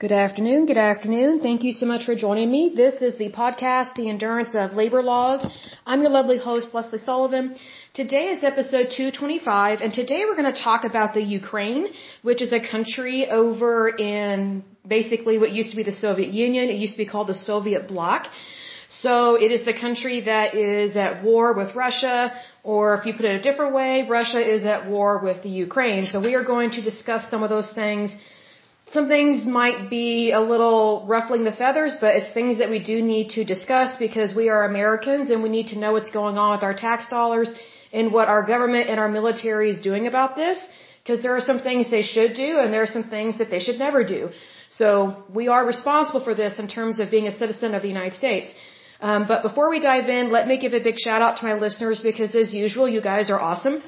Good afternoon. Good afternoon. Thank you so much for joining me. This is the podcast, The Endurance of Labor Laws. I'm your lovely host, Lesley Sullivan. Today is episode 225, and today we're going to talk about the Ukraine, which is a country over in basically what used to be the Soviet Union. It used to be called the Soviet bloc. So it is the country that is at war with Russia, or if you put it a different way, Russia is at war with the Ukraine. So we are going to discuss some of those things some things might be a little ruffling the feathers, but it's things that we do need to discuss because we are Americans and we need to know what's going on with our tax dollars and what our government and our military is doing about this because there are some things they should do and there are some things that they should never do. So we are responsible for this in terms of being a citizen of the United States. Um, but before we dive in, let me give a big shout out to my listeners because as usual, you guys are awesome.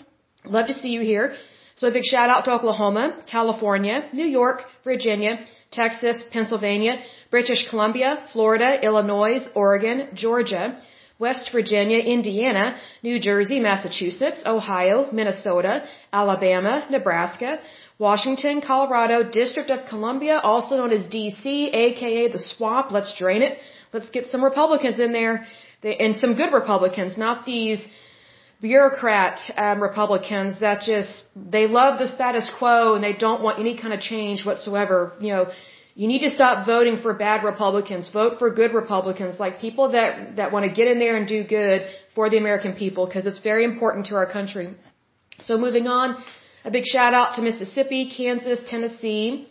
Love to see you here. So a big shout out to Oklahoma, California, New York, Virginia, Texas, Pennsylvania, British Columbia, Florida, Illinois, Oregon, Georgia, West Virginia, Indiana, New Jersey, Massachusetts, Ohio, Minnesota, Alabama, Nebraska, Washington, Colorado, District of Columbia, also known as DC, aka the swamp. Let's drain it. Let's get some Republicans in there. and some good Republicans, not these bureaucrat um, Republicans that just they love the status quo and they don't want any kind of change whatsoever. You know, you need to stop voting for bad Republicans. Vote for good Republicans, like people that that want to get in there and do good for the American people because it's very important to our country. So moving on, a big shout out to Mississippi, Kansas, Tennessee,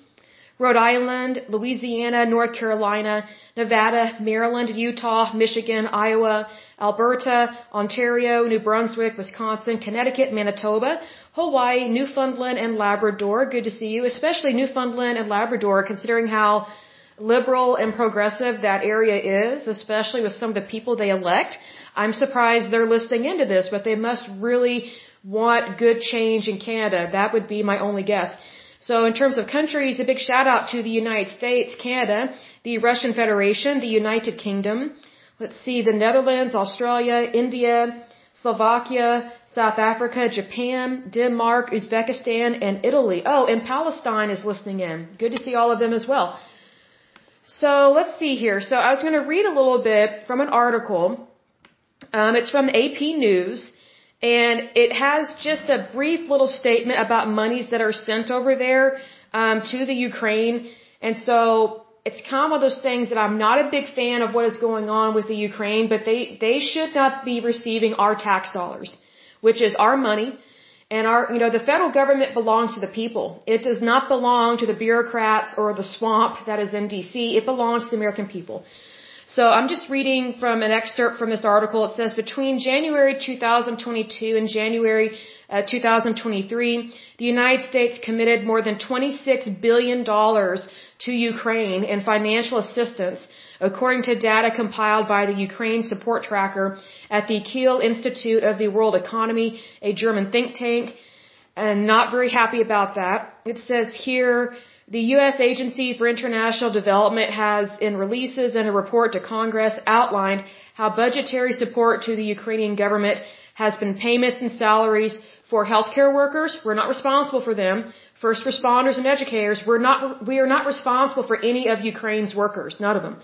Rhode Island, Louisiana, North Carolina, Nevada, Maryland, Utah, Michigan, Iowa, Alberta, Ontario, New Brunswick, Wisconsin, Connecticut, Manitoba, Hawaii, Newfoundland, and Labrador. Good to see you, especially Newfoundland and Labrador, considering how liberal and progressive that area is, especially with some of the people they elect. I'm surprised they're listening into this, but they must really want good change in Canada. That would be my only guess. So in terms of countries, a big shout out to the United States, Canada, the Russian Federation, the United Kingdom, Let's see, the Netherlands, Australia, India, Slovakia, South Africa, Japan, Denmark, Uzbekistan, and Italy. Oh, and Palestine is listening in. Good to see all of them as well. So let's see here. So I was going to read a little bit from an article. Um, it's from AP News, and it has just a brief little statement about monies that are sent over there um, to the Ukraine. And so it's kind of one of those things that I'm not a big fan of what is going on with the Ukraine, but they, they should not be receiving our tax dollars, which is our money. And our, you know, the federal government belongs to the people. It does not belong to the bureaucrats or the swamp that is in DC. It belongs to the American people. So I'm just reading from an excerpt from this article. It says between January 2022 and January uh, 2023, the United States committed more than 26 billion dollars to Ukraine in financial assistance, according to data compiled by the Ukraine Support Tracker at the Kiel Institute of the World Economy, a German think tank. And not very happy about that. It says here, the U.S. Agency for International Development has, in releases and a report to Congress, outlined how budgetary support to the Ukrainian government has been payments and salaries for healthcare workers. We're not responsible for them first responders and educators, we're not, we are not responsible for any of Ukraine's workers, none of them.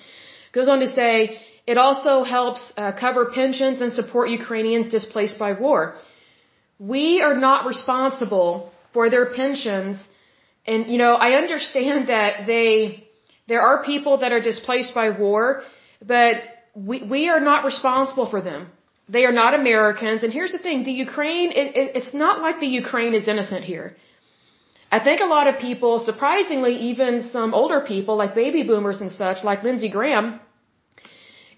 Goes on to say, it also helps uh, cover pensions and support Ukrainians displaced by war. We are not responsible for their pensions. And, you know, I understand that they, there are people that are displaced by war, but we, we are not responsible for them. They are not Americans. And here's the thing, the Ukraine, it, it, it's not like the Ukraine is innocent here. I think a lot of people, surprisingly, even some older people like baby boomers and such, like Lindsey Graham,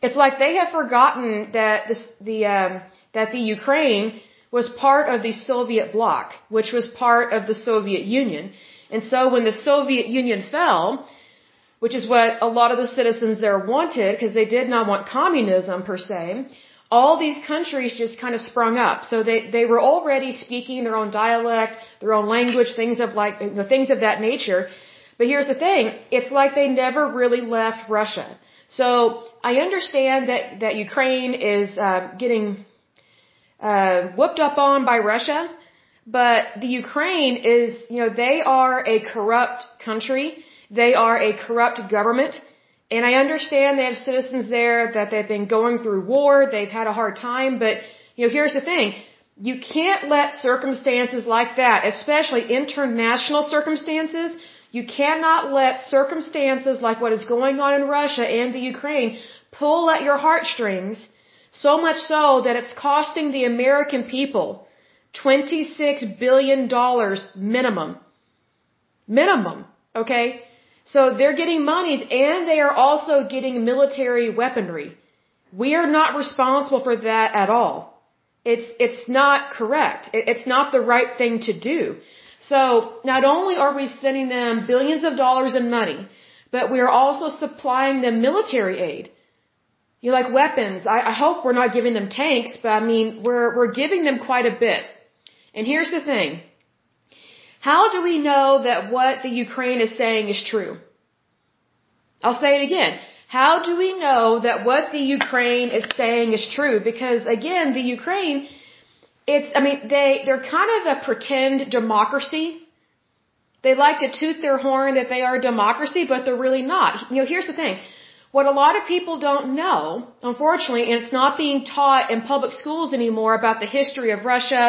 it's like they have forgotten that this, the um, that the Ukraine was part of the Soviet bloc, which was part of the Soviet Union. And so when the Soviet Union fell, which is what a lot of the citizens there wanted, because they did not want communism per se, all these countries just kind of sprung up. So they, they were already speaking their own dialect, their own language, things of like, you know, things of that nature. But here's the thing, it's like they never really left Russia. So I understand that, that Ukraine is uh, getting uh, whooped up on by Russia, but the Ukraine is, you know, they are a corrupt country They are a corrupt government. And I understand they have citizens there that they've been going through war, they've had a hard time, but, you know, here's the thing. You can't let circumstances like that, especially international circumstances, you cannot let circumstances like what is going on in Russia and the Ukraine pull at your heartstrings so much so that it's costing the American people $26 billion minimum. Minimum. Okay? So they're getting monies and they are also getting military weaponry. We are not responsible for that at all. It's, it's not correct. It's not the right thing to do. So not only are we sending them billions of dollars in money, but we are also supplying them military aid. You like weapons. I, I hope we're not giving them tanks, but I mean, we're, we're giving them quite a bit. And here's the thing. How do we know that what the Ukraine is saying is true? I'll say it again. How do we know that what the Ukraine is saying is true? Because again, the Ukraine, it's, I mean, they, they're kind of a pretend democracy. They like to toot their horn that they are a democracy, but they're really not. You know, here's the thing. What a lot of people don't know, unfortunately, and it's not being taught in public schools anymore about the history of Russia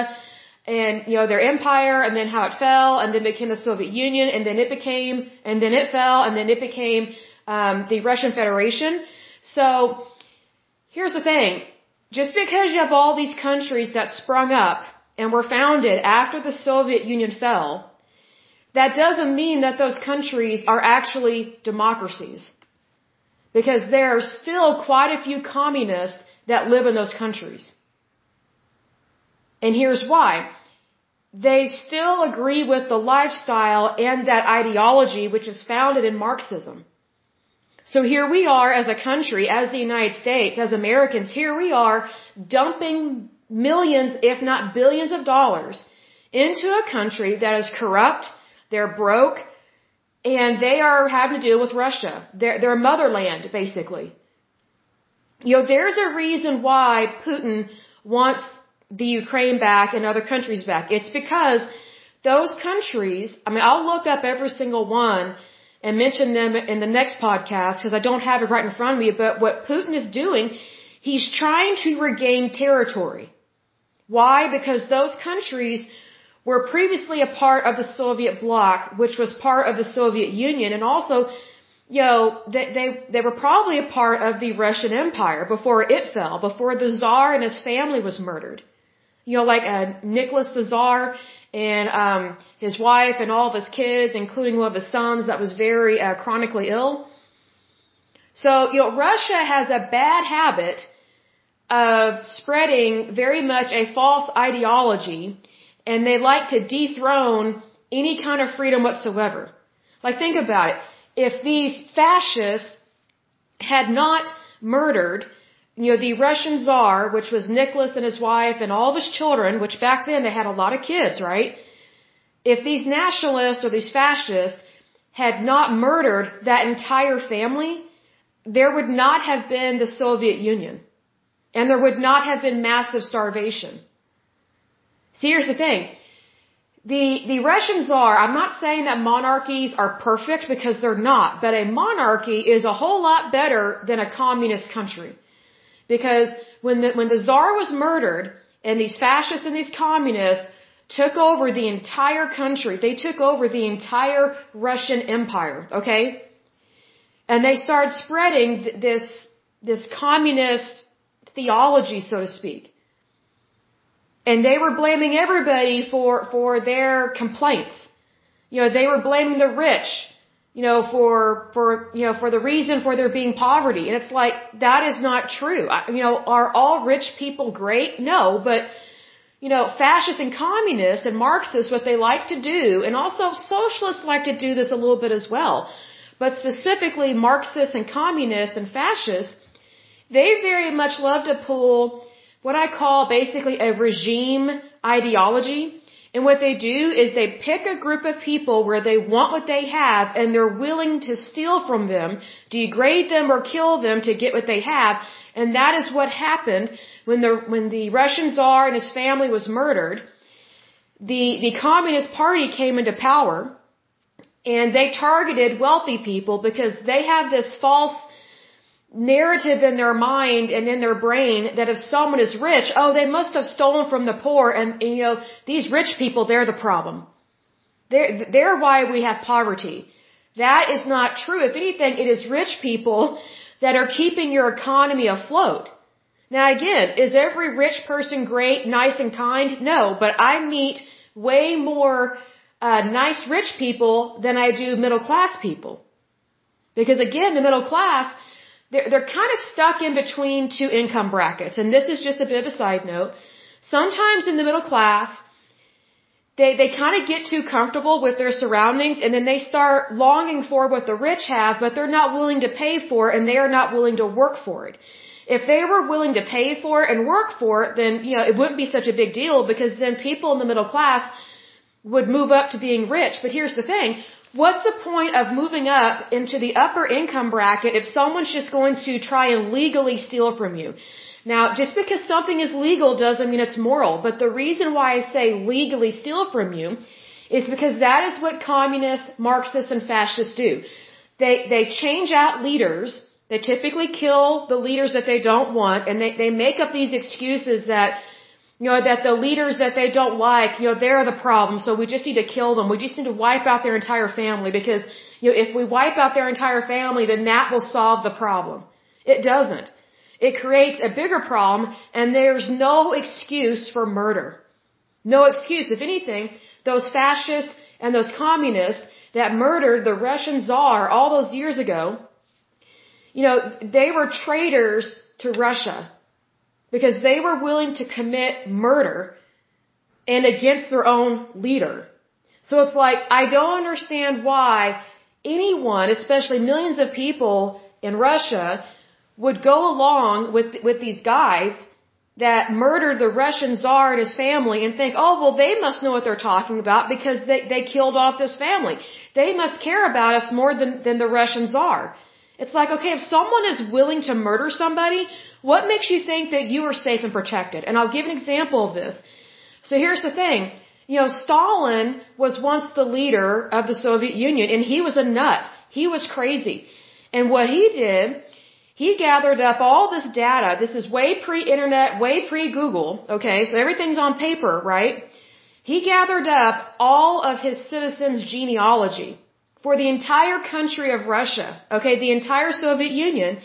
and, you know, their empire and then how it fell and then became the Soviet Union and then it became, and then it fell and then it became, um, the Russian Federation. So, here's the thing. Just because you have all these countries that sprung up and were founded after the Soviet Union fell, that doesn't mean that those countries are actually democracies. Because there are still quite a few communists that live in those countries. And here's why. They still agree with the lifestyle and that ideology which is founded in Marxism. So here we are as a country, as the United States, as Americans, here we are dumping millions, if not billions of dollars into a country that is corrupt, they're broke, and they are having to deal with Russia. Their, their motherland, basically. You know, there's a reason why Putin wants the Ukraine back and other countries back. It's because those countries, I mean, I'll look up every single one and mention them in the next podcast because I don't have it right in front of me, but what Putin is doing, he's trying to regain territory. Why? Because those countries were previously a part of the Soviet bloc, which was part of the Soviet Union, and also, you know, they, they, they were probably a part of the Russian Empire before it fell, before the Tsar and his family was murdered. You know, like uh, Nicholas the Tsar and um, his wife and all of his kids, including one of his sons that was very uh, chronically ill. So, you know, Russia has a bad habit of spreading very much a false ideology and they like to dethrone any kind of freedom whatsoever. Like think about it. If these fascists had not murdered, you know, the Russian Tsar, which was Nicholas and his wife and all of his children, which back then they had a lot of kids, right? If these nationalists or these fascists had not murdered that entire family, there would not have been the Soviet Union. And there would not have been massive starvation. See, here's the thing. The, the Russian Tsar, I'm not saying that monarchies are perfect because they're not, but a monarchy is a whole lot better than a communist country. Because when the, when the czar was murdered and these fascists and these communists took over the entire country, they took over the entire Russian empire, okay? And they started spreading this, this communist theology, so to speak. And they were blaming everybody for, for their complaints. You know, they were blaming the rich, you know, for, for, you know, for the reason for there being poverty. And it's like, that is not true. I, you know, are all rich people great? No, but, you know, fascists and communists and Marxists, what they like to do, and also socialists like to do this a little bit as well. But specifically Marxists and communists and fascists, they very much love to pull what I call basically a regime ideology. And what they do is they pick a group of people where they want what they have and they're willing to steal from them, degrade them or kill them to get what they have. And that is what happened when the, when the Russian Tsar and his family was murdered. The, the Communist Party came into power and they targeted wealthy people because they have this false narrative in their mind and in their brain that if someone is rich, oh, they must have stolen from the poor and, and you know, these rich people, they're the problem. They're, they're why we have poverty. That is not true. If anything, it is rich people that are keeping your economy afloat. Now again, is every rich person great, nice and kind? No, but I meet way more uh, nice rich people than I do middle class people. Because again, the middle class, they're, they're kind of stuck in between two income brackets. And this is just a bit of a side note. Sometimes in the middle class, they, they kind of get too comfortable with their surroundings and then they start longing for what the rich have, but they're not willing to pay for it and they are not willing to work for it. If they were willing to pay for it and work for it, then, you know, it wouldn't be such a big deal because then people in the middle class would move up to being rich. But here's the thing. What's the point of moving up into the upper income bracket if someone's just going to try and legally steal from you? Now, just because something is legal doesn't mean it's moral, but the reason why I say legally steal from you is because that is what communists, Marxists, and fascists do. They, they change out leaders, they typically kill the leaders that they don't want, and they, they make up these excuses that you know, that the leaders that they don't like, you know, they're the problem, so we just need to kill them. We just need to wipe out their entire family because, you know, if we wipe out their entire family, then that will solve the problem. It doesn't. It creates a bigger problem and there's no excuse for murder. No excuse. If anything, those fascists and those communists that murdered the Russian Tsar all those years ago, you know, they were traitors to Russia because they were willing to commit murder and against their own leader. So it's like, I don't understand why anyone, especially millions of people in Russia, would go along with, with these guys that murdered the Russian Tsar and his family and think, oh, well, they must know what they're talking about because they, they killed off this family. They must care about us more than, than the Russian Tsar. It's like, okay, if someone is willing to murder somebody, what makes you think that you are safe and protected? And I'll give an example of this. So here's the thing. You know, Stalin was once the leader of the Soviet Union and he was a nut. He was crazy. And what he did, he gathered up all this data. This is way pre-internet, way pre-Google. Okay, so everything's on paper, right? He gathered up all of his citizens' genealogy for the entire country of Russia, okay, the entire Soviet Union.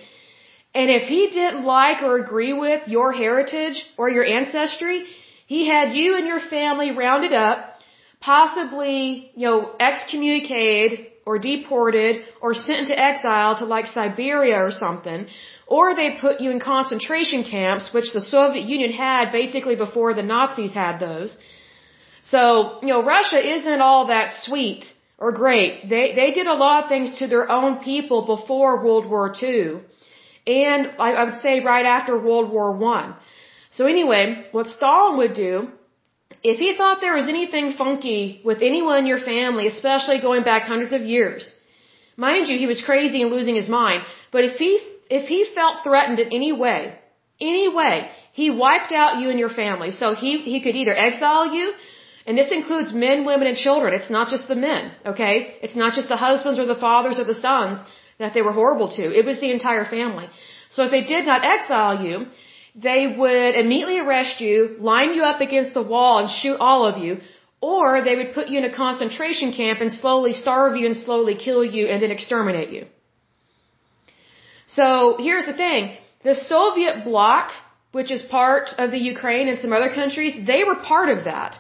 And if he didn't like or agree with your heritage or your ancestry, he had you and your family rounded up, possibly, you know, excommunicated or deported or sent into exile to like Siberia or something, or they put you in concentration camps, which the Soviet Union had basically before the Nazis had those. So, you know, Russia isn't all that sweet or great. They they did a lot of things to their own people before World War II, and I, I would say right after World War One. So anyway, what Stalin would do, if he thought there was anything funky with anyone in your family, especially going back hundreds of years, mind you, he was crazy and losing his mind. But if he if he felt threatened in any way, any way, he wiped out you and your family. So he he could either exile you and this includes men, women, and children. It's not just the men, okay? It's not just the husbands or the fathers or the sons that they were horrible to. It was the entire family. So if they did not exile you, they would immediately arrest you, line you up against the wall and shoot all of you, or they would put you in a concentration camp and slowly starve you and slowly kill you and then exterminate you. So here's the thing. The Soviet bloc, which is part of the Ukraine and some other countries, they were part of that.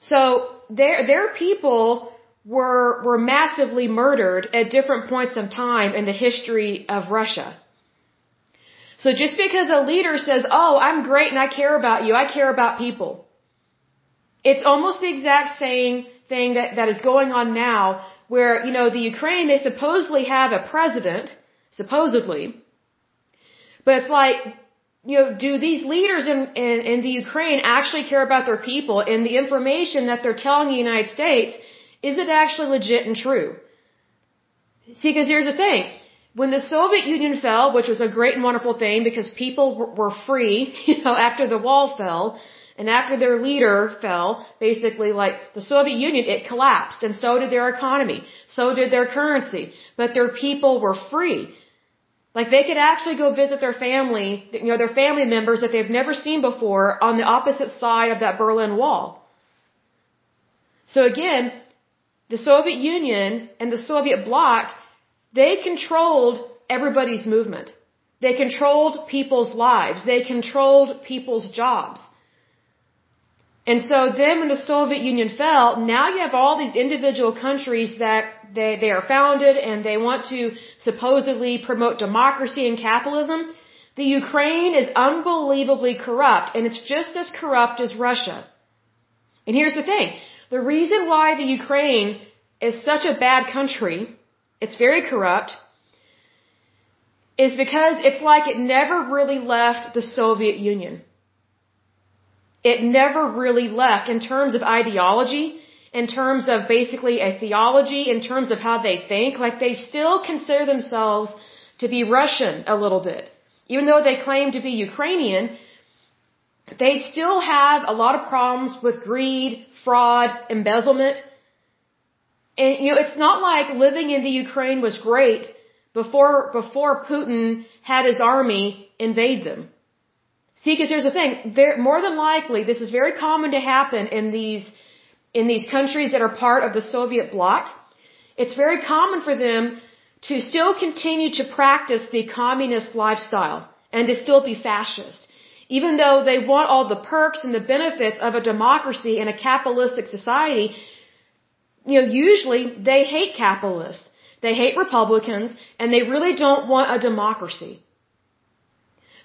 So their their people were were massively murdered at different points in time in the history of Russia. So just because a leader says, "Oh, I'm great and I care about you. I care about people." It's almost the exact same thing that that is going on now where, you know, the Ukraine they supposedly have a president, supposedly. But it's like you know, do these leaders in, in, in the Ukraine actually care about their people and the information that they're telling the United States, is it actually legit and true? See, because here's the thing. When the Soviet Union fell, which was a great and wonderful thing because people were free, you know, after the wall fell, And after their leader fell, basically like the Soviet Union, it collapsed and so did their economy. So did their currency. But their people were free. Like they could actually go visit their family, you know, their family members that they've never seen before on the opposite side of that Berlin Wall. So again, the Soviet Union and the Soviet bloc, they controlled everybody's movement. They controlled people's lives. They controlled people's jobs. And so then when the Soviet Union fell, now you have all these individual countries that they, they are founded and they want to supposedly promote democracy and capitalism. The Ukraine is unbelievably corrupt and it's just as corrupt as Russia. And here's the thing. The reason why the Ukraine is such a bad country, it's very corrupt, is because it's like it never really left the Soviet Union. It never really left in terms of ideology, in terms of basically a theology, in terms of how they think. Like they still consider themselves to be Russian a little bit. Even though they claim to be Ukrainian, they still have a lot of problems with greed, fraud, embezzlement. And you know, it's not like living in the Ukraine was great before before Putin had his army invade them. See, because here's the thing: there more than likely, this is very common to happen in these in these countries that are part of the Soviet bloc. It's very common for them to still continue to practice the communist lifestyle and to still be fascist. Even though they want all the perks and the benefits of a democracy and a capitalistic society, you know, usually they hate capitalists. They hate Republicans and they really don't want a democracy.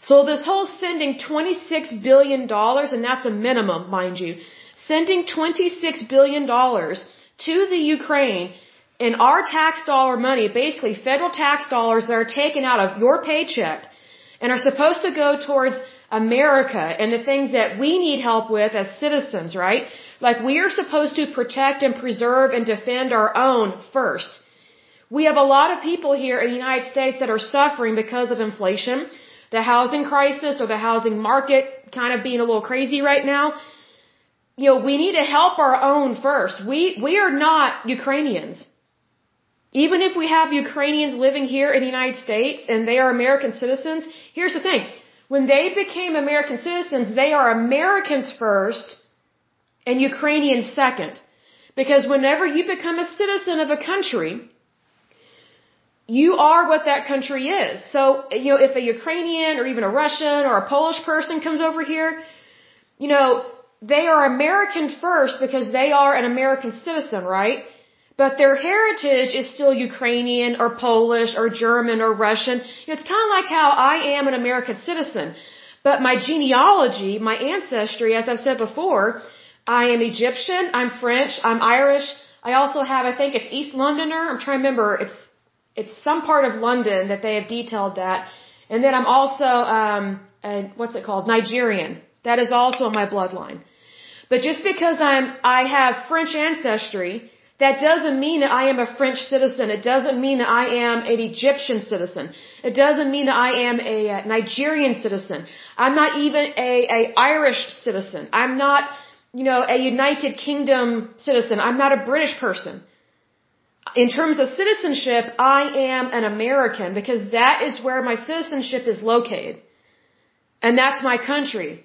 So this whole sending $26 billion, and that's a minimum, mind you, sending $26 billion to the Ukraine in our tax dollar money, basically federal tax dollars that are taken out of your paycheck and are supposed to go towards America and the things that we need help with as citizens, right? Like we are supposed to protect and preserve and defend our own first. We have a lot of people here in the United States that are suffering because of inflation, the housing crisis or the housing market kind of being a little crazy right now. You know, we need to help our own first. We, we are not Ukrainians. Even if we have Ukrainians living here in the United States and they are American citizens, here's the thing. When they became American citizens, they are Americans first and Ukrainians second. Because whenever you become a citizen of a country, you are what that country is. So, you know, if a Ukrainian or even a Russian or a Polish person comes over here, you know, they are American first because they are an American citizen, right? But their heritage is still Ukrainian or Polish or German or Russian. It's kind of like how I am an American citizen. But my genealogy, my ancestry, as I've said before, I am Egyptian, I'm French, I'm Irish. I also have, I think it's East Londoner. I'm trying to remember, it's it's some part of London that they have detailed that. And then I'm also, um, a, what's it called? Nigerian. That is also in my bloodline. But just because I'm, I have French ancestry, that doesn't mean that I am a French citizen. It doesn't mean that I am an Egyptian citizen. It doesn't mean that I am a uh, Nigerian citizen. I'm not even a, a Irish citizen. I'm not, you know, a United Kingdom citizen. I'm not a British person in terms of citizenship, I am an American because that is where my citizenship is located. And that's my country.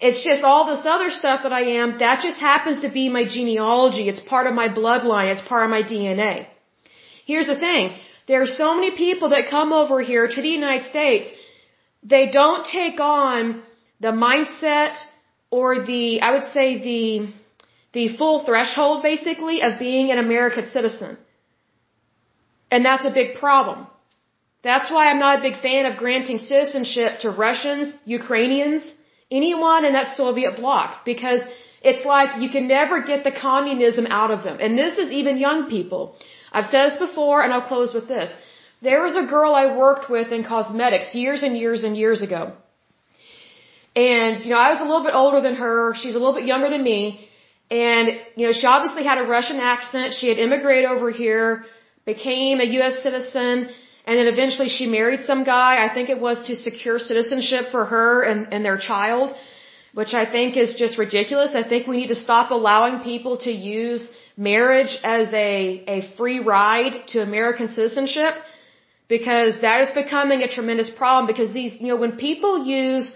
It's just all this other stuff that I am, that just happens to be my genealogy. It's part of my bloodline. It's part of my DNA. Here's the thing. There are so many people that come over here to the United States. They don't take on the mindset or the, I would say the, the full threshold basically of being an American citizen. And that's a big problem. That's why I'm not a big fan of granting citizenship to Russians, Ukrainians, anyone in that Soviet bloc because it's like you can never get the communism out of them. And this is even young people. I've said this before and I'll close with this. There was a girl I worked with in cosmetics years and years and years ago. And, you know, I was a little bit older than her. She's a little bit younger than me. And, you know, she obviously had a Russian accent. She had immigrated over here, became a U.S. citizen, and then eventually she married some guy. I think it was to secure citizenship for her and, and their child. which I think is just ridiculous. I think we need to stop allowing people to use marriage as a, a free ride to American citizenship because that is becoming a tremendous problem because these, you know, when people use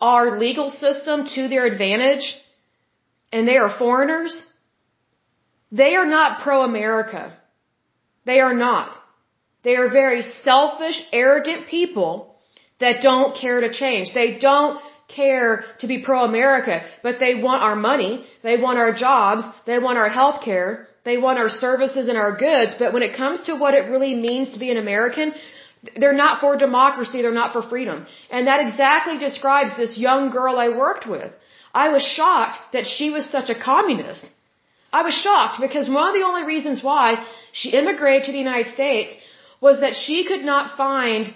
our legal system to their advantage and they are foreigners, they are not pro-America. They are not. They are very selfish, arrogant people that don't care to change. They don't care to be pro-America, but they want our money, they want our jobs, they want our health care, they want our services and our goods, but when it comes to what it really means to be an American, they're not for democracy, they're not for freedom. And that exactly describes this young girl I worked with. I was shocked that she was such a communist. I was shocked because one of the only reasons why she immigrated to the United States was that she could not find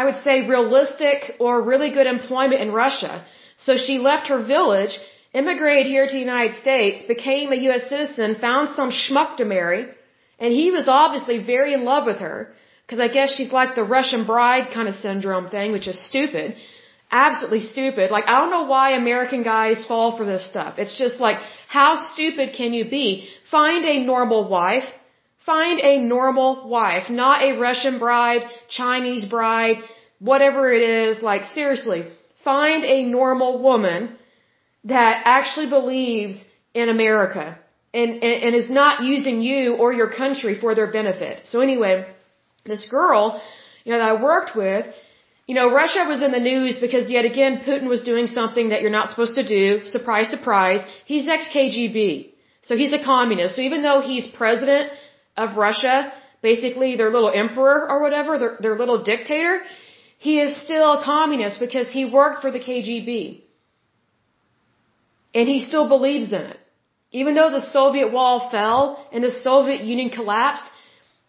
I would say, realistic or really good employment in Russia. So she left her village, immigrated here to the United States, became a U.S. citizen, found some schmuck to marry, and he was obviously very in love with her, because I guess she's like the Russian bride kind of syndrome thing, which is stupid. Absolutely stupid. Like, I don't know why American guys fall for this stuff. It's just like, how stupid can you be? Find a normal wife, Find a normal wife, not a Russian bride, Chinese bride, whatever it is. Like, seriously, find a normal woman that actually believes in America and, and, and is not using you or your country for their benefit. So anyway, this girl, you know, that I worked with, you know, Russia was in the news because yet again Putin was doing something that you're not supposed to do. Surprise, surprise. He's ex-KGB. So he's a communist. So even though he's president of Russia, basically their little emperor or whatever, their, their little dictator, he is still a communist because he worked for the KGB. And he still believes in it. Even though the Soviet wall fell and the Soviet Union collapsed,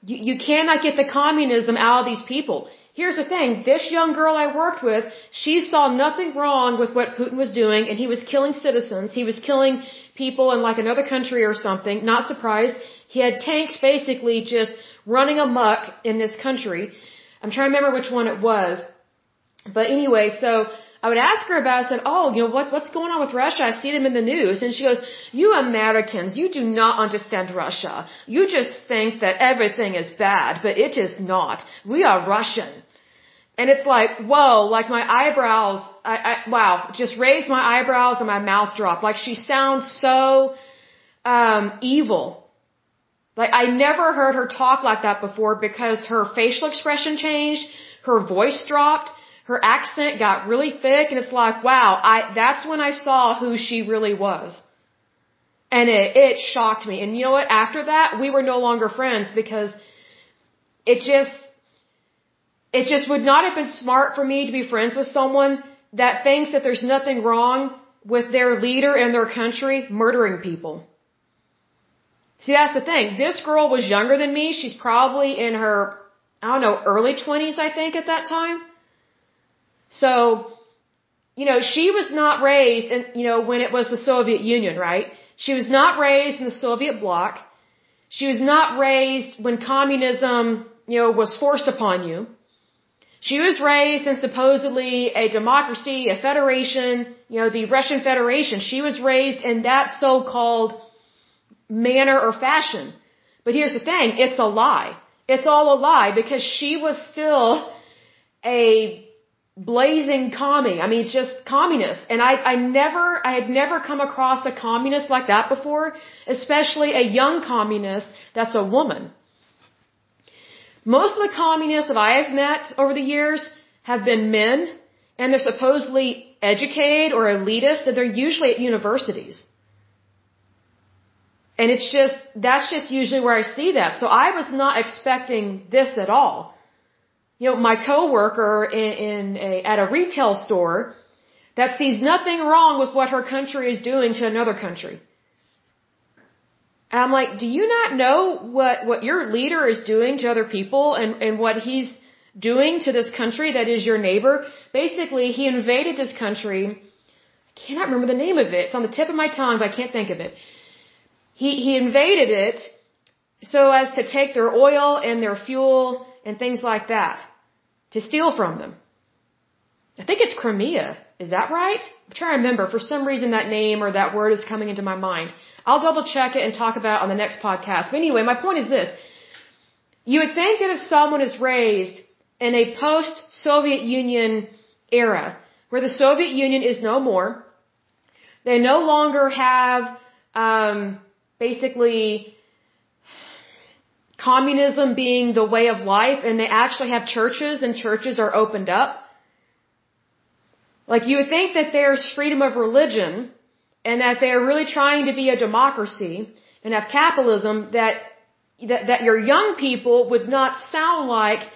you, you cannot get the communism out of these people. Here's the thing, this young girl I worked with, she saw nothing wrong with what Putin was doing and he was killing citizens, he was killing people in like another country or something, not surprised. He had tanks basically just running amuck in this country. I'm trying to remember which one it was. But anyway, so I would ask her about it. I said, "Oh, you know what? What's going on with Russia? I see them in the news." And she goes, "You Americans, you do not understand Russia. You just think that everything is bad, but it is not. We are Russian." And it's like, whoa! Like my eyebrows, I, I wow, just raised my eyebrows and my mouth dropped. Like she sounds so um evil like I never heard her talk like that before because her facial expression changed, her voice dropped, her accent got really thick and it's like, wow, I that's when I saw who she really was. And it it shocked me. And you know what? After that, we were no longer friends because it just it just would not have been smart for me to be friends with someone that thinks that there's nothing wrong with their leader and their country murdering people. See, that's the thing. This girl was younger than me. She's probably in her, I don't know, early 20s, I think, at that time. So, you know, she was not raised in, you know, when it was the Soviet Union, right? She was not raised in the Soviet bloc. She was not raised when communism, you know, was forced upon you. She was raised in supposedly a democracy, a federation, you know, the Russian Federation. She was raised in that so-called manner or fashion. But here's the thing, it's a lie. It's all a lie because she was still a blazing commie. I mean, just communist. And I, I never, I had never come across a communist like that before, especially a young communist that's a woman. Most of the communists that I have met over the years have been men, and they're supposedly educated or elitist, and they're usually at universities. And it's just, that's just usually where I see that. So I was not expecting this at all. You know, my coworker in, in a, at a retail store that sees nothing wrong with what her country is doing to another country. And I'm like, do you not know what, what your leader is doing to other people and, and what he's doing to this country that is your neighbor? Basically, he invaded this country. I cannot remember the name of it. It's on the tip of my tongue, but I can't think of it he, he invaded it so as to take their oil and their fuel and things like that, to steal from them. I think it's Crimea. Is that right? I'm trying to remember. For some reason, that name or that word is coming into my mind. I'll double check it and talk about it on the next podcast. But anyway, my point is this. You would think that if someone is raised in a post-Soviet Union era, where the Soviet Union is no more, they no longer have, um, basically communism being the way of life and they actually have churches and churches are opened up. Like you would think that there's freedom of religion and that they're really trying to be a democracy and have capitalism that, that, that your young people would not sound like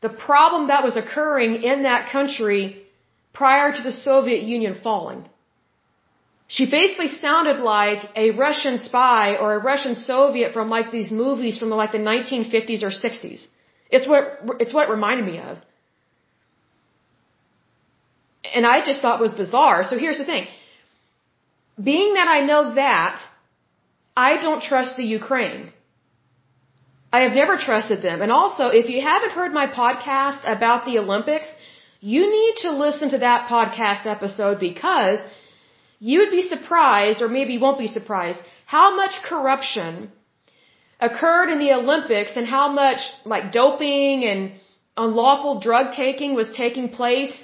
the problem that was occurring in that country prior to the Soviet Union falling. She basically sounded like a Russian spy or a Russian Soviet from like these movies from like the 1950s or 60s. It's what, it's what it reminded me of. And I just thought was bizarre. So here's the thing. Being that I know that, I don't trust the Ukraine. I have never trusted them. And also, if you haven't heard my podcast about the Olympics, you need to listen to that podcast episode because you would be surprised, or maybe you won't be surprised, how much corruption occurred in the Olympics and how much like doping and unlawful drug taking was taking place,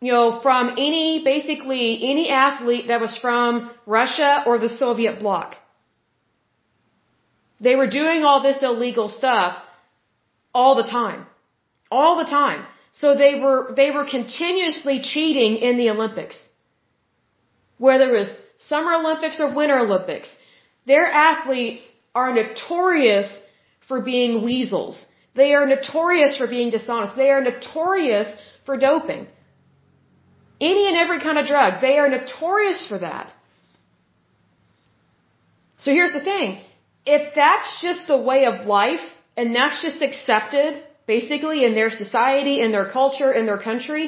you know, from any, basically any athlete that was from Russia or the Soviet bloc. They were doing all this illegal stuff all the time. All the time. So they were, they were continuously cheating in the Olympics whether it was Summer Olympics or Winter Olympics, their athletes are notorious for being weasels. They are notorious for being dishonest. They are notorious for doping. Any and every kind of drug. They are notorious for that. So here's the thing. If that's just the way of life, and that's just accepted, basically, in their society, in their culture, in their country,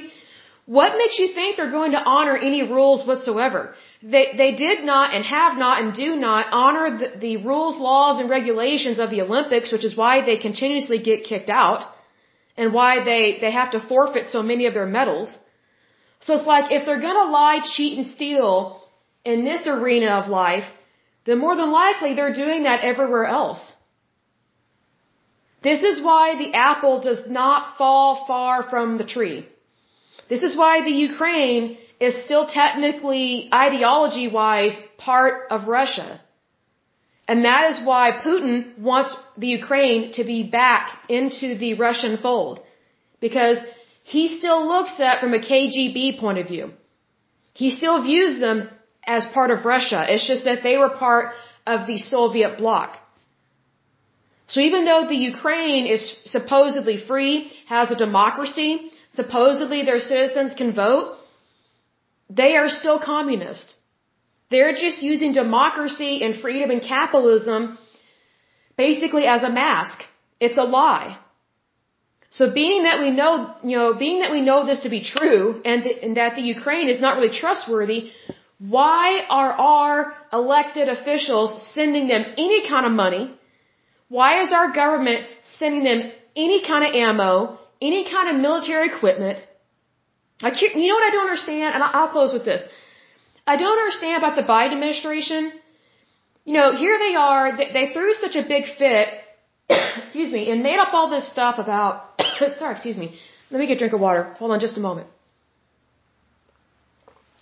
what makes you think they're going to honor any rules whatsoever? They, they did not and have not and do not honor the, the rules, laws, and regulations of the Olympics, which is why they continuously get kicked out and why they, they have to forfeit so many of their medals. So it's like if they're gonna lie, cheat, and steal in this arena of life, then more than likely they're doing that everywhere else. This is why the apple does not fall far from the tree. This is why the Ukraine is still technically, ideology wise, part of Russia. And that is why Putin wants the Ukraine to be back into the Russian fold. Because he still looks at from a KGB point of view. He still views them as part of Russia. It's just that they were part of the Soviet bloc. So even though the Ukraine is supposedly free, has a democracy, supposedly their citizens can vote, they are still communist. They're just using democracy and freedom and capitalism basically as a mask. It's a lie. So being that we know, you know, being that we know this to be true and, th- and that the Ukraine is not really trustworthy, why are our elected officials sending them any kind of money? Why is our government sending them any kind of ammo, any kind of military equipment. I, you know what I don't understand? And I'll close with this. I don't understand about the Biden administration. You know, here they are, they, they threw such a big fit, excuse me, and made up all this stuff about, sorry, excuse me. Let me get a drink of water. Hold on just a moment.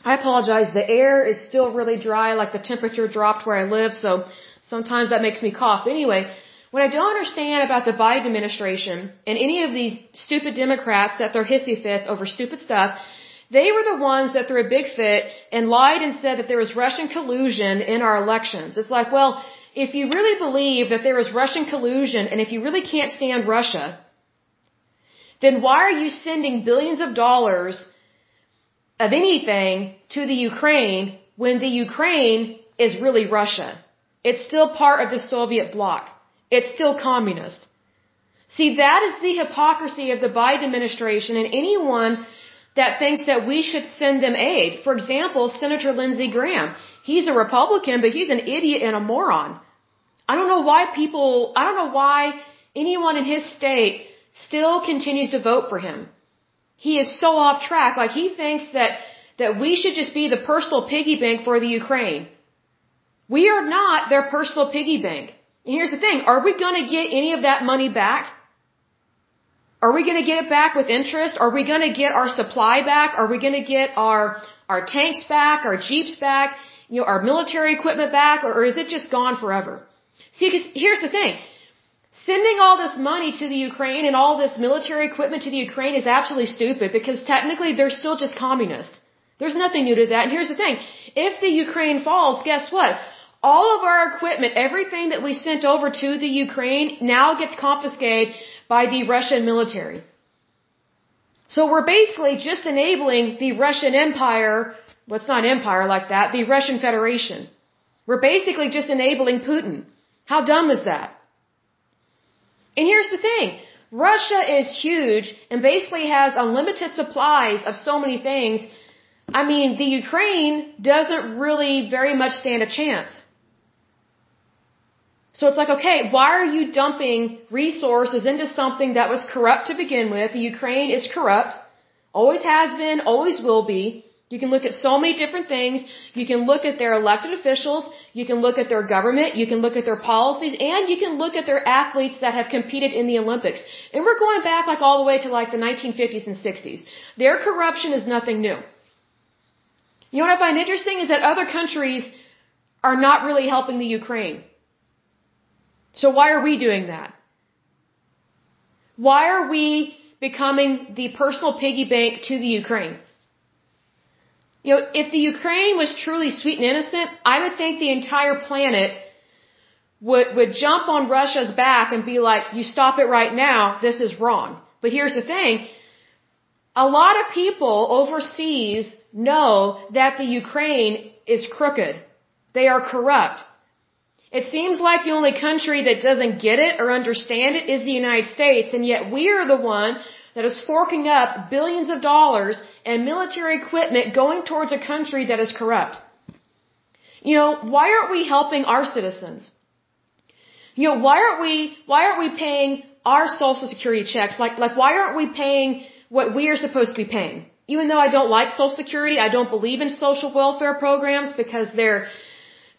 I apologize. The air is still really dry, like the temperature dropped where I live, so sometimes that makes me cough. Anyway, what I don't understand about the Biden administration and any of these stupid Democrats that throw hissy fits over stupid stuff, they were the ones that threw a big fit and lied and said that there was Russian collusion in our elections. It's like, well, if you really believe that there is Russian collusion and if you really can't stand Russia, then why are you sending billions of dollars of anything to the Ukraine when the Ukraine is really Russia? It's still part of the Soviet bloc. It's still communist. See, that is the hypocrisy of the Biden administration and anyone that thinks that we should send them aid. For example, Senator Lindsey Graham. He's a Republican, but he's an idiot and a moron. I don't know why people, I don't know why anyone in his state still continues to vote for him. he is so off track. Like he thinks that, that we should just be the personal piggy bank for the Ukraine. We are not their personal piggy bank. Here's the thing, are we gonna get any of that money back? Are we gonna get it back with interest? Are we gonna get our supply back? Are we gonna get our, our tanks back, our jeeps back, you know, our military equipment back, or, or is it just gone forever? See, because here's the thing. Sending all this money to the Ukraine and all this military equipment to the Ukraine is absolutely stupid because technically they're still just communists. There's nothing new to that. And here's the thing. If the Ukraine falls, guess what? All of our equipment, everything that we sent over to the Ukraine now gets confiscated by the Russian military. So we're basically just enabling the Russian Empire, well it's not empire like that, the Russian Federation. We're basically just enabling Putin. How dumb is that? And here's the thing. Russia is huge and basically has unlimited supplies of so many things. I mean, the Ukraine doesn't really very much stand a chance. So it's like, okay, why are you dumping resources into something that was corrupt to begin with? Ukraine is corrupt. Always has been, always will be. You can look at so many different things. You can look at their elected officials. You can look at their government. You can look at their policies and you can look at their athletes that have competed in the Olympics. And we're going back like all the way to like the 1950s and 60s. Their corruption is nothing new. You know what I find interesting is that other countries are not really helping the Ukraine. So why are we doing that? Why are we becoming the personal piggy bank to the Ukraine? You know, if the Ukraine was truly sweet and innocent, I would think the entire planet would, would jump on Russia's back and be like, you stop it right now, this is wrong. But here's the thing, a lot of people overseas know that the Ukraine is crooked. They are corrupt. It seems like the only country that doesn't get it or understand it is the United States, and yet we are the one that is forking up billions of dollars and military equipment going towards a country that is corrupt. You know, why aren't we helping our citizens? You know, why aren't we, why aren't we paying our social security checks? Like, like why aren't we paying what we are supposed to be paying? Even though I don't like social security, I don't believe in social welfare programs because they're,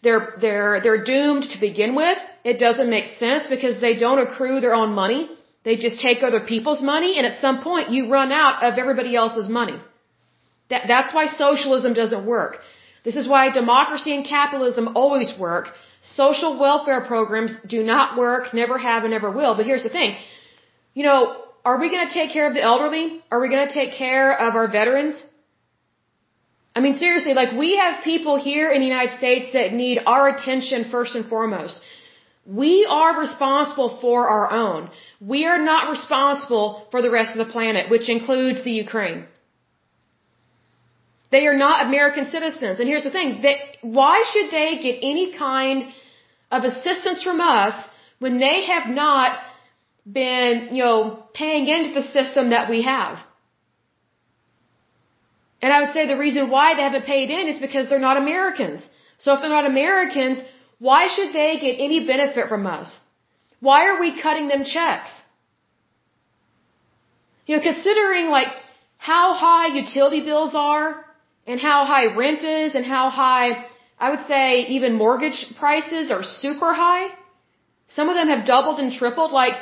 they're, they're, they're doomed to begin with. It doesn't make sense because they don't accrue their own money. They just take other people's money and at some point you run out of everybody else's money. That, that's why socialism doesn't work. This is why democracy and capitalism always work. Social welfare programs do not work, never have and never will. But here's the thing. You know, are we going to take care of the elderly? Are we going to take care of our veterans? I mean, seriously, like we have people here in the United States that need our attention first and foremost. We are responsible for our own. We are not responsible for the rest of the planet, which includes the Ukraine. They are not American citizens. And here's the thing, they, why should they get any kind of assistance from us when they have not been, you know, paying into the system that we have? And I would say the reason why they haven't paid in is because they're not Americans. So if they're not Americans, why should they get any benefit from us? Why are we cutting them checks? You know, considering like how high utility bills are and how high rent is and how high, I would say even mortgage prices are super high. Some of them have doubled and tripled. Like,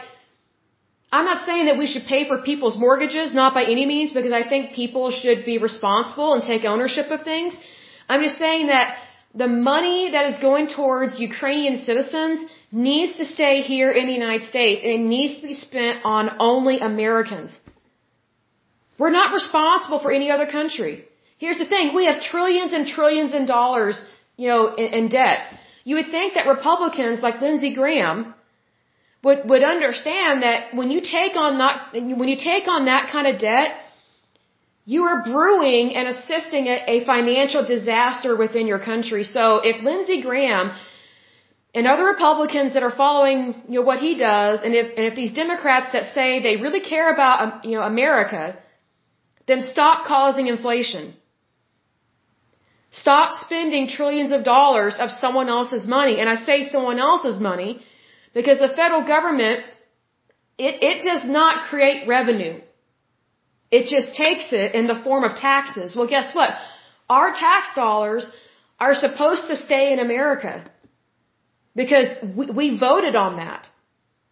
I'm not saying that we should pay for people's mortgages, not by any means, because I think people should be responsible and take ownership of things. I'm just saying that the money that is going towards Ukrainian citizens needs to stay here in the United States and it needs to be spent on only Americans. We're not responsible for any other country. Here's the thing, we have trillions and trillions in dollars, you know, in, in debt. You would think that Republicans like Lindsey Graham would, would understand that when you take on not, when you take on that kind of debt, you are brewing and assisting a, a financial disaster within your country. So if Lindsey Graham and other Republicans that are following, you know, what he does, and if, and if these Democrats that say they really care about, um, you know, America, then stop causing inflation. Stop spending trillions of dollars of someone else's money. And I say someone else's money because the federal government, it, it does not create revenue. It just takes it in the form of taxes. Well, guess what? Our tax dollars are supposed to stay in America because we, we voted on that.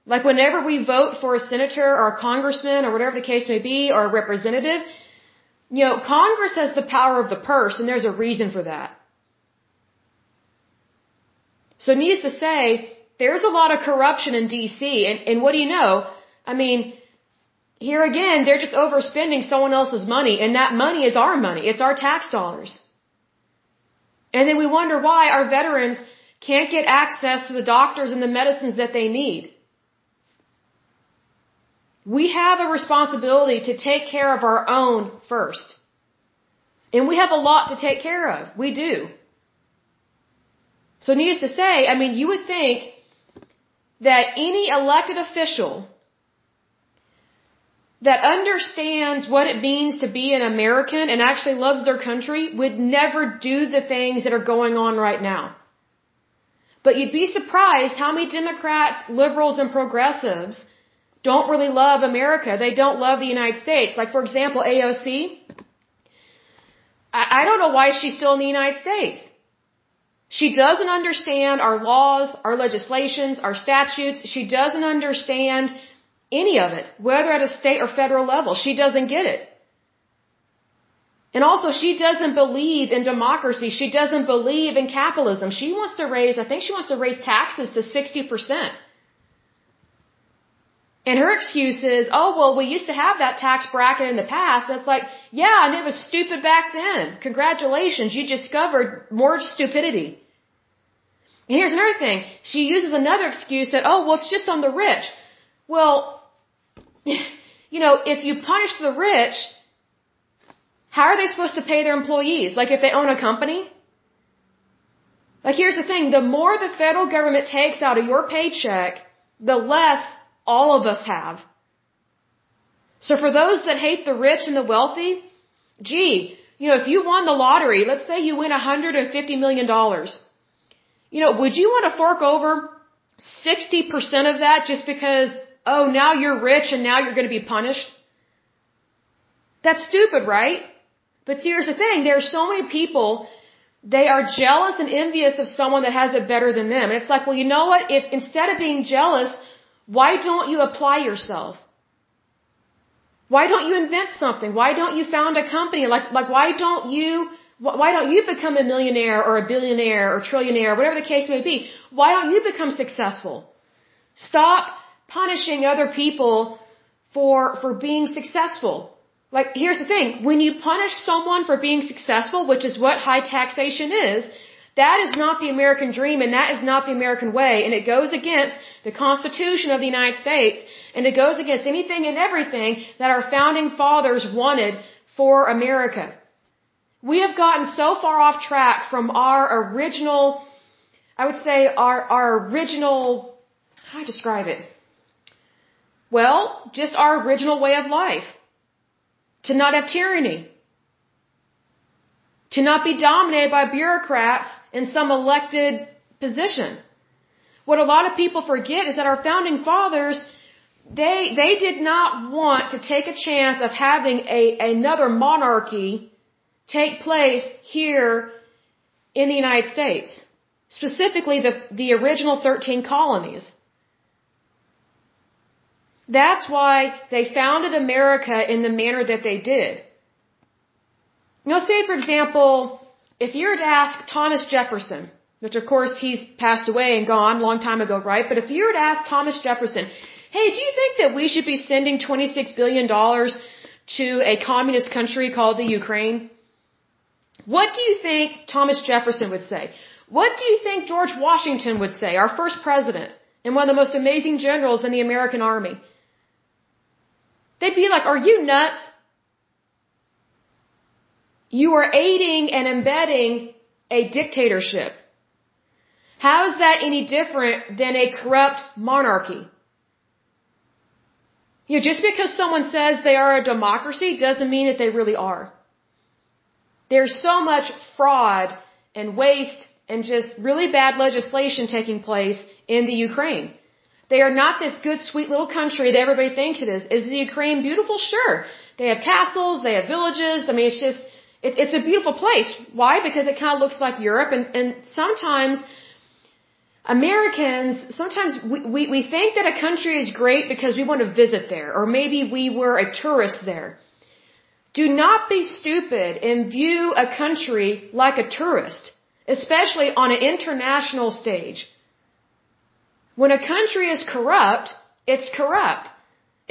Like whenever we vote for a senator or a congressman or whatever the case may be or a representative, you know, Congress has the power of the purse and there's a reason for that. So needless to say, there's a lot of corruption in DC and, and what do you know? I mean, here again, they're just overspending someone else's money and that money is our money. It's our tax dollars. And then we wonder why our veterans can't get access to the doctors and the medicines that they need. We have a responsibility to take care of our own first. And we have a lot to take care of. We do. So needless to say, I mean, you would think that any elected official that understands what it means to be an American and actually loves their country would never do the things that are going on right now. But you'd be surprised how many Democrats, liberals, and progressives don't really love America. They don't love the United States. Like, for example, AOC. I, I don't know why she's still in the United States. She doesn't understand our laws, our legislations, our statutes. She doesn't understand any of it, whether at a state or federal level. She doesn't get it. And also, she doesn't believe in democracy. She doesn't believe in capitalism. She wants to raise, I think she wants to raise taxes to 60%. And her excuse is, oh, well, we used to have that tax bracket in the past. That's like, yeah, and it was stupid back then. Congratulations, you discovered more stupidity. And here's another thing. She uses another excuse that, oh, well, it's just on the rich. Well, you know, if you punish the rich, how are they supposed to pay their employees? Like if they own a company? Like here's the thing, the more the federal government takes out of your paycheck, the less all of us have. So for those that hate the rich and the wealthy, gee, you know, if you won the lottery, let's say you win $150 million, you know, would you want to fork over 60% of that just because, oh, now you're rich and now you're going to be punished? That's stupid, right? But see, here's the thing. There are so many people, they are jealous and envious of someone that has it better than them. And it's like, well, you know what? If instead of being jealous, why don't you apply yourself? Why don't you invent something? Why don't you found a company? Like, like why don't you, why don't you become a millionaire or a billionaire or trillionaire, whatever the case may be? Why don't you become successful? Stop punishing other people for, for being successful. Like, here's the thing. When you punish someone for being successful, which is what high taxation is, that is not the American dream and that is not the American way and it goes against the Constitution of the United States and it goes against anything and everything that our founding fathers wanted for America. We have gotten so far off track from our original, I would say our, our original, how do I describe it? Well, just our original way of life. To not have tyranny to not be dominated by bureaucrats in some elected position. What a lot of people forget is that our founding fathers, they, they did not want to take a chance of having a, another monarchy take place here in the United States. Specifically the, the original 13 colonies. That's why they founded America in the manner that they did. You know, say for example, if you were to ask Thomas Jefferson, which of course he's passed away and gone a long time ago, right? But if you were to ask Thomas Jefferson, hey, do you think that we should be sending $26 billion to a communist country called the Ukraine? What do you think Thomas Jefferson would say? What do you think George Washington would say, our first president and one of the most amazing generals in the American army? They'd be like, are you nuts? You are aiding and embedding a dictatorship. How is that any different than a corrupt monarchy? You know, just because someone says they are a democracy doesn't mean that they really are. There's so much fraud and waste and just really bad legislation taking place in the Ukraine. They are not this good, sweet little country that everybody thinks it is. Is the Ukraine beautiful? Sure. They have castles, they have villages. I mean, it's just, it, it's a beautiful place. Why? Because it kind of looks like Europe and, and sometimes Americans, sometimes we, we, we think that a country is great because we want to visit there, or maybe we were a tourist there. Do not be stupid and view a country like a tourist, especially on an international stage. When a country is corrupt, it's corrupt.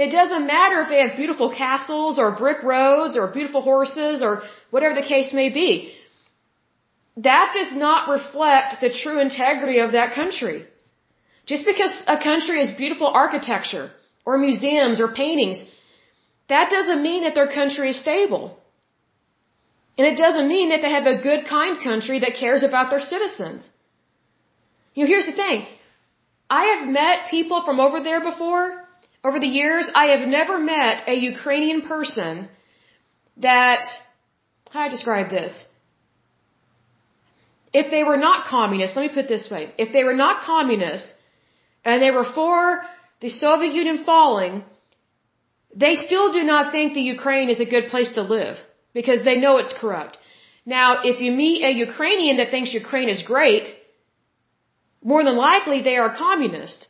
It doesn't matter if they have beautiful castles or brick roads or beautiful horses or whatever the case may be that does not reflect the true integrity of that country. Just because a country has beautiful architecture or museums or paintings, that doesn't mean that their country is stable. And it doesn't mean that they have a good, kind country that cares about their citizens. You know, here's the thing. I have met people from over there before. Over the years, I have never met a Ukrainian person that, how I describe this? if they were not communists, let me put it this way, if they were not communists and they were for the Soviet Union falling, they still do not think the Ukraine is a good place to live because they know it's corrupt. Now, if you meet a Ukrainian that thinks Ukraine is great, more than likely they are communist.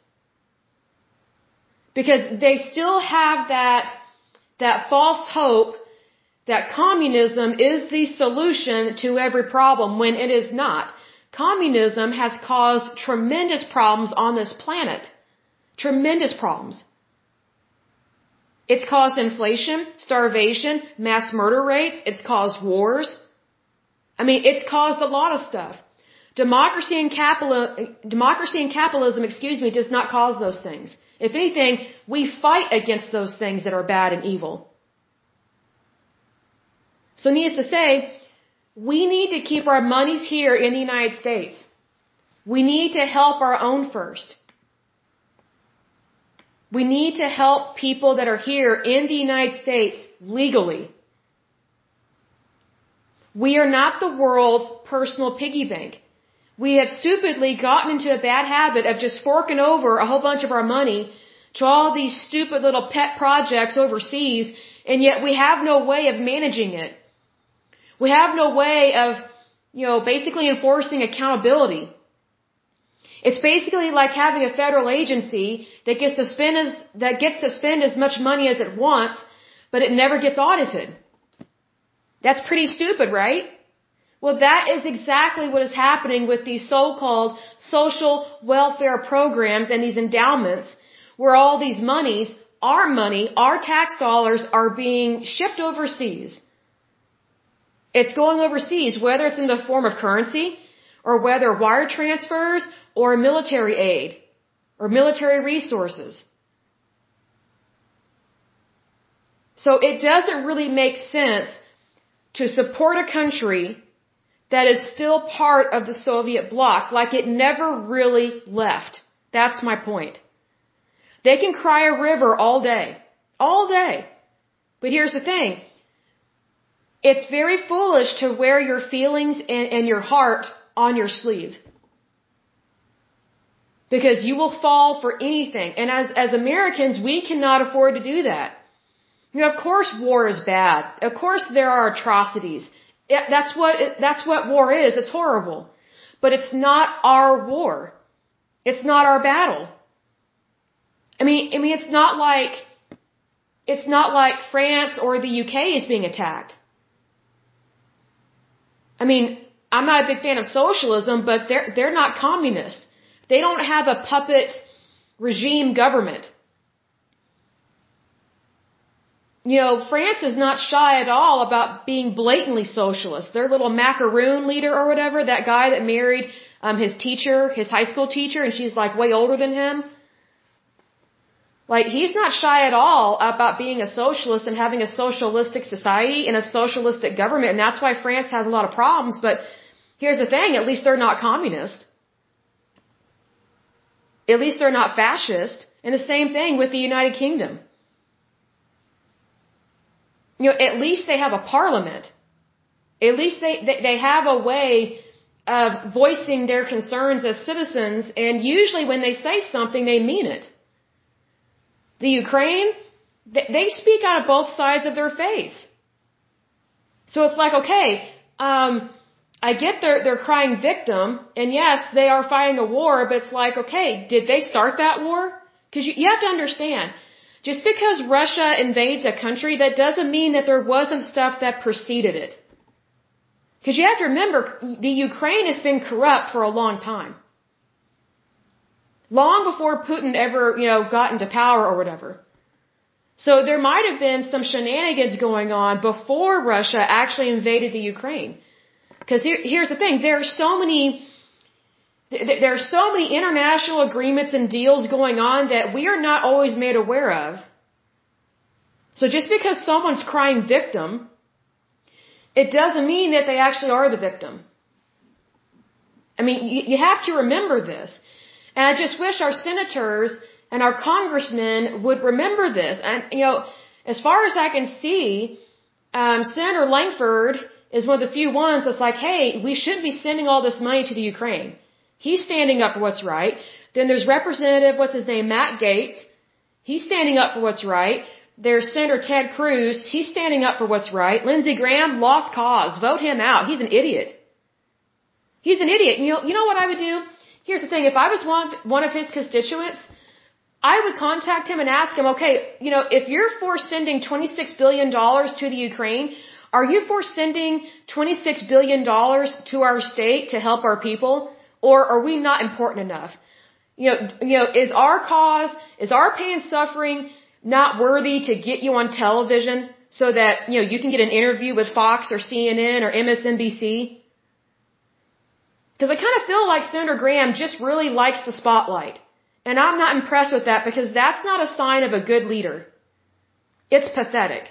Because they still have that, that false hope that communism is the solution to every problem when it is not. Communism has caused tremendous problems on this planet. Tremendous problems. It's caused inflation, starvation, mass murder rates. It's caused wars. I mean, it's caused a lot of stuff. Democracy and capital, democracy and capitalism, excuse me, does not cause those things. If anything, we fight against those things that are bad and evil. So needless to say, we need to keep our monies here in the United States. We need to help our own first. We need to help people that are here in the United States legally. We are not the world's personal piggy bank. We have stupidly gotten into a bad habit of just forking over a whole bunch of our money to all these stupid little pet projects overseas, and yet we have no way of managing it. We have no way of, you know, basically enforcing accountability. It's basically like having a federal agency that gets to spend as, that gets to spend as much money as it wants, but it never gets audited. That's pretty stupid, right? Well, that is exactly what is happening with these so-called social welfare programs and these endowments where all these monies, our money, our tax dollars are being shipped overseas it's going overseas, whether it's in the form of currency or whether wire transfers or military aid or military resources. So it doesn't really make sense to support a country that is still part of the Soviet bloc, like it never really left. That's my point. They can cry a river all day. All day. But here's the thing. It's very foolish to wear your feelings and, and your heart on your sleeve. Because you will fall for anything. And as, as Americans, we cannot afford to do that. You know, of course war is bad. Of course there are atrocities. It, that's what, it, that's what war is. It's horrible. But it's not our war. It's not our battle. I mean, I mean, it's not like, it's not like France or the UK is being attacked. I mean, I'm not a big fan of socialism, but they're, they're not communists. They don't have a puppet regime government. You know, France is not shy at all about being blatantly socialist. Their little macaroon leader or whatever, that guy that married um, his teacher, his high school teacher, and she's like way older than him. Like, he's not shy at all about being a socialist and having a socialistic society and a socialistic government, and that's why France has a lot of problems, but here's the thing, at least they're not communist. At least they're not fascist, and the same thing with the United Kingdom. You know, at least they have a parliament. At least they, they, they have a way of voicing their concerns as citizens, and usually when they say something, they mean it. The Ukraine, they speak out of both sides of their face. So it's like, okay, um, I get they're, they're crying victim, and yes, they are fighting a war, but it's like, okay, did they start that war? Because you, you have to understand, just because Russia invades a country, that doesn't mean that there wasn't stuff that preceded it. Because you have to remember, the Ukraine has been corrupt for a long time. Long before Putin ever, you know, got into power or whatever. So there might have been some shenanigans going on before Russia actually invaded the Ukraine. Because here, here's the thing, there are so many, there are so many international agreements and deals going on that we are not always made aware of. So just because someone's crying victim, it doesn't mean that they actually are the victim. I mean, you, have to remember this. And I just wish our senators and our congressmen would remember this. And, you know, as far as I can see, um, Senator Lankford is one of the few ones that's like, hey, we shouldn't be sending all this money to the Ukraine. He's standing up for what's right. Then there's Representative, what's his name, Matt Gaetz. He's standing up for what's right. There's Senator Ted Cruz. He's standing up for what's right. Lindsey Graham, lost cause. Vote him out. He's an idiot. He's an idiot. You know, you know what I would do? Here's the thing. If I was one, one of his constituents, I would contact him and ask him, okay, you know, if you're for sending $26 billion to the Ukraine, are you for sending $26 billion to our state to help our people? Or are we not important enough? You know, you know, is our cause, is our pain and suffering not worthy to get you on television so that, you know, you can get an interview with Fox or CNN or MSNBC? Because I kind of feel like Senator Graham just really likes the spotlight. And I'm not impressed with that because that's not a sign of a good leader. It's pathetic.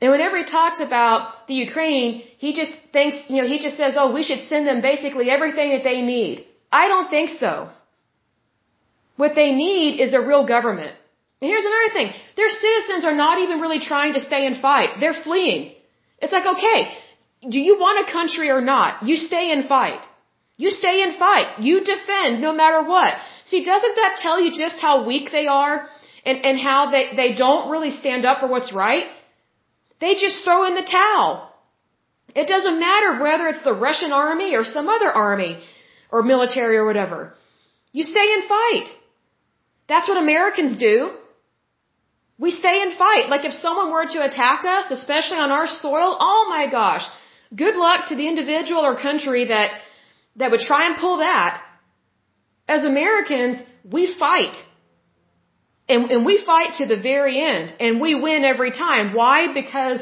And whenever he talks about the Ukraine, he just thinks, you know, he just says, oh, we should send them basically everything that they need. I don't think so. What they need is a real government. And here's another thing. Their citizens are not even really trying to stay and fight. They're fleeing. It's like, okay, do you want a country or not? You stay and fight. You stay and fight. You defend no matter what. See, doesn't that tell you just how weak they are and, and how they, they don't really stand up for what's right? They just throw in the towel. It doesn't matter whether it's the Russian army or some other army or military or whatever. You stay and fight. That's what Americans do. We stay and fight. Like if someone were to attack us, especially on our soil, oh my gosh. Good luck to the individual or country that that would try and pull that, as Americans, we fight. And, and we fight to the very end. And we win every time. Why? Because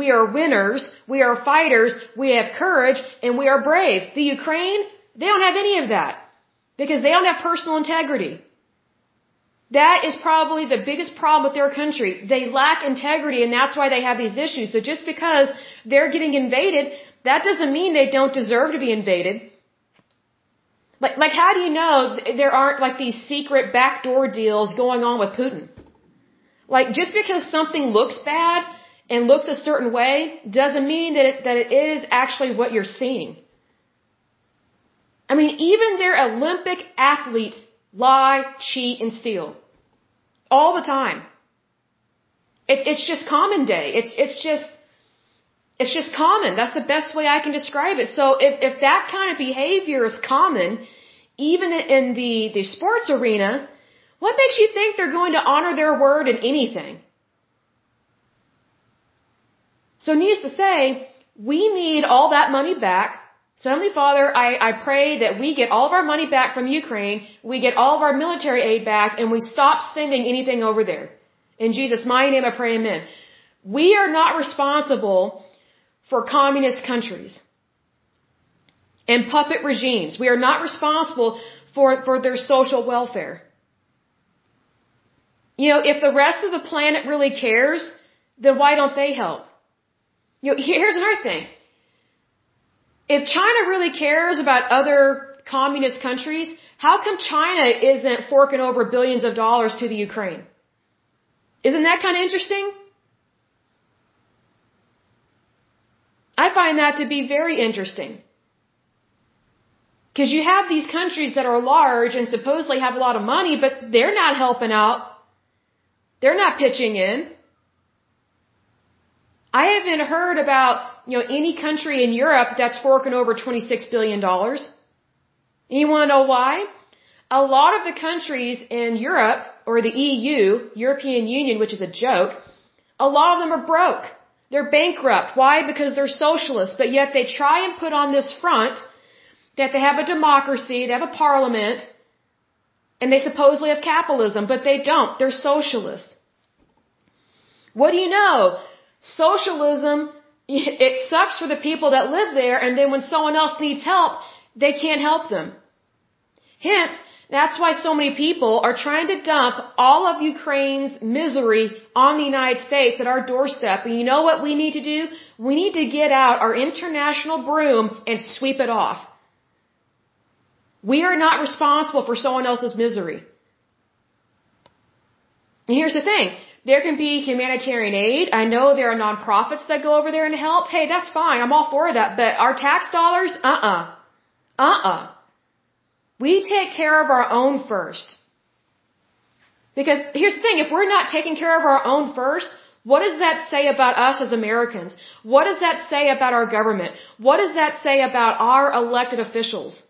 we are winners, we are fighters, we have courage, and we are brave. The Ukraine, they don't have any of that. Because they don't have personal integrity. That is probably the biggest problem with their country. They lack integrity and that's why they have these issues. So just because they're getting invaded, that doesn't mean they don't deserve to be invaded. Like, like how do you know there aren't like these secret backdoor deals going on with Putin? Like just because something looks bad and looks a certain way doesn't mean that it, that it is actually what you're seeing. I mean, even their Olympic athletes lie, cheat, and steal. All the time. It, it's just common day. It's, it's just, it's just common. That's the best way I can describe it. So if, if that kind of behavior is common, even in the, the sports arena, what makes you think they're going to honor their word in anything? So needless to say, we need all that money back. So Heavenly Father, I, I pray that we get all of our money back from Ukraine, we get all of our military aid back, and we stop sending anything over there. In Jesus' mighty name I pray, amen. We are not responsible for communist countries and puppet regimes. We are not responsible for, for their social welfare. You know, if the rest of the planet really cares, then why don't they help? You know, here's another thing. If China really cares about other communist countries, how come China isn't forking over billions of dollars to the Ukraine? Isn't that kind of interesting? I find that to be very interesting. Because you have these countries that are large and supposedly have a lot of money, but they're not helping out. They're not pitching in. I haven't heard about, you know, any country in Europe that's forking over $26 billion. You want to know why? A lot of the countries in Europe, or the EU, European Union, which is a joke, a lot of them are broke. They're bankrupt. Why? Because they're socialists, but yet they try and put on this front that they have a democracy, they have a parliament, and they supposedly have capitalism, but they don't. They're socialists. What do you know? Socialism, it sucks for the people that live there, and then when someone else needs help, they can't help them. Hence, that's why so many people are trying to dump all of Ukraine's misery on the United States at our doorstep. And you know what we need to do? We need to get out our international broom and sweep it off. We are not responsible for someone else's misery. And here's the thing. There can be humanitarian aid. I know there are nonprofits that go over there and help. Hey, that's fine. I'm all for that. But our tax dollars? Uh-uh. Uh-uh. We take care of our own first. Because here's the thing, if we're not taking care of our own first, what does that say about us as Americans? What does that say about our government? What does that say about our elected officials?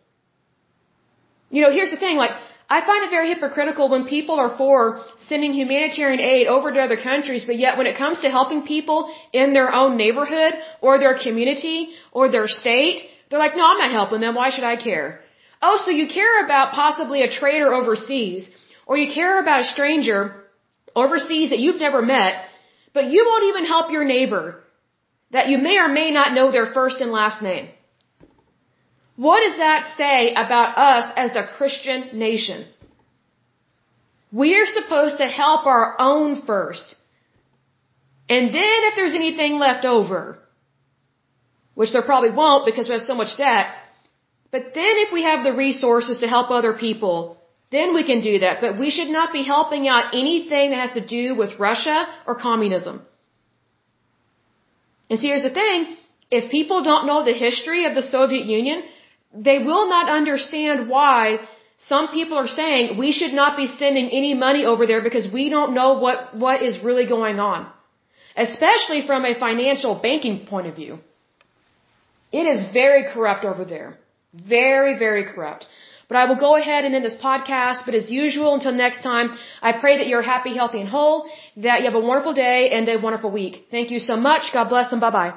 You know, here's the thing, like, I find it very hypocritical when people are for sending humanitarian aid over to other countries, but yet when it comes to helping people in their own neighborhood or their community or their state, they're like, no, I'm not helping them. Why should I care? Oh, so you care about possibly a traitor overseas, or you care about a stranger overseas that you've never met, but you won't even help your neighbor that you may or may not know their first and last name. What does that say about us as a Christian nation? We are supposed to help our own first. And then if there's anything left over, which there probably won't because we have so much debt, but then if we have the resources to help other people, then we can do that. But we should not be helping out anything that has to do with Russia or communism. And see, here's the thing. If people don't know the history of the Soviet Union, they will not understand why some people are saying we should not be sending any money over there because we don't know what, what is really going on. Especially from a financial banking point of view. It is very corrupt over there. Very, very corrupt. But I will go ahead and end this podcast. But as usual, until next time, I pray that you're happy, healthy, and whole, that you have a wonderful day and a wonderful week. Thank you so much. God bless and bye bye.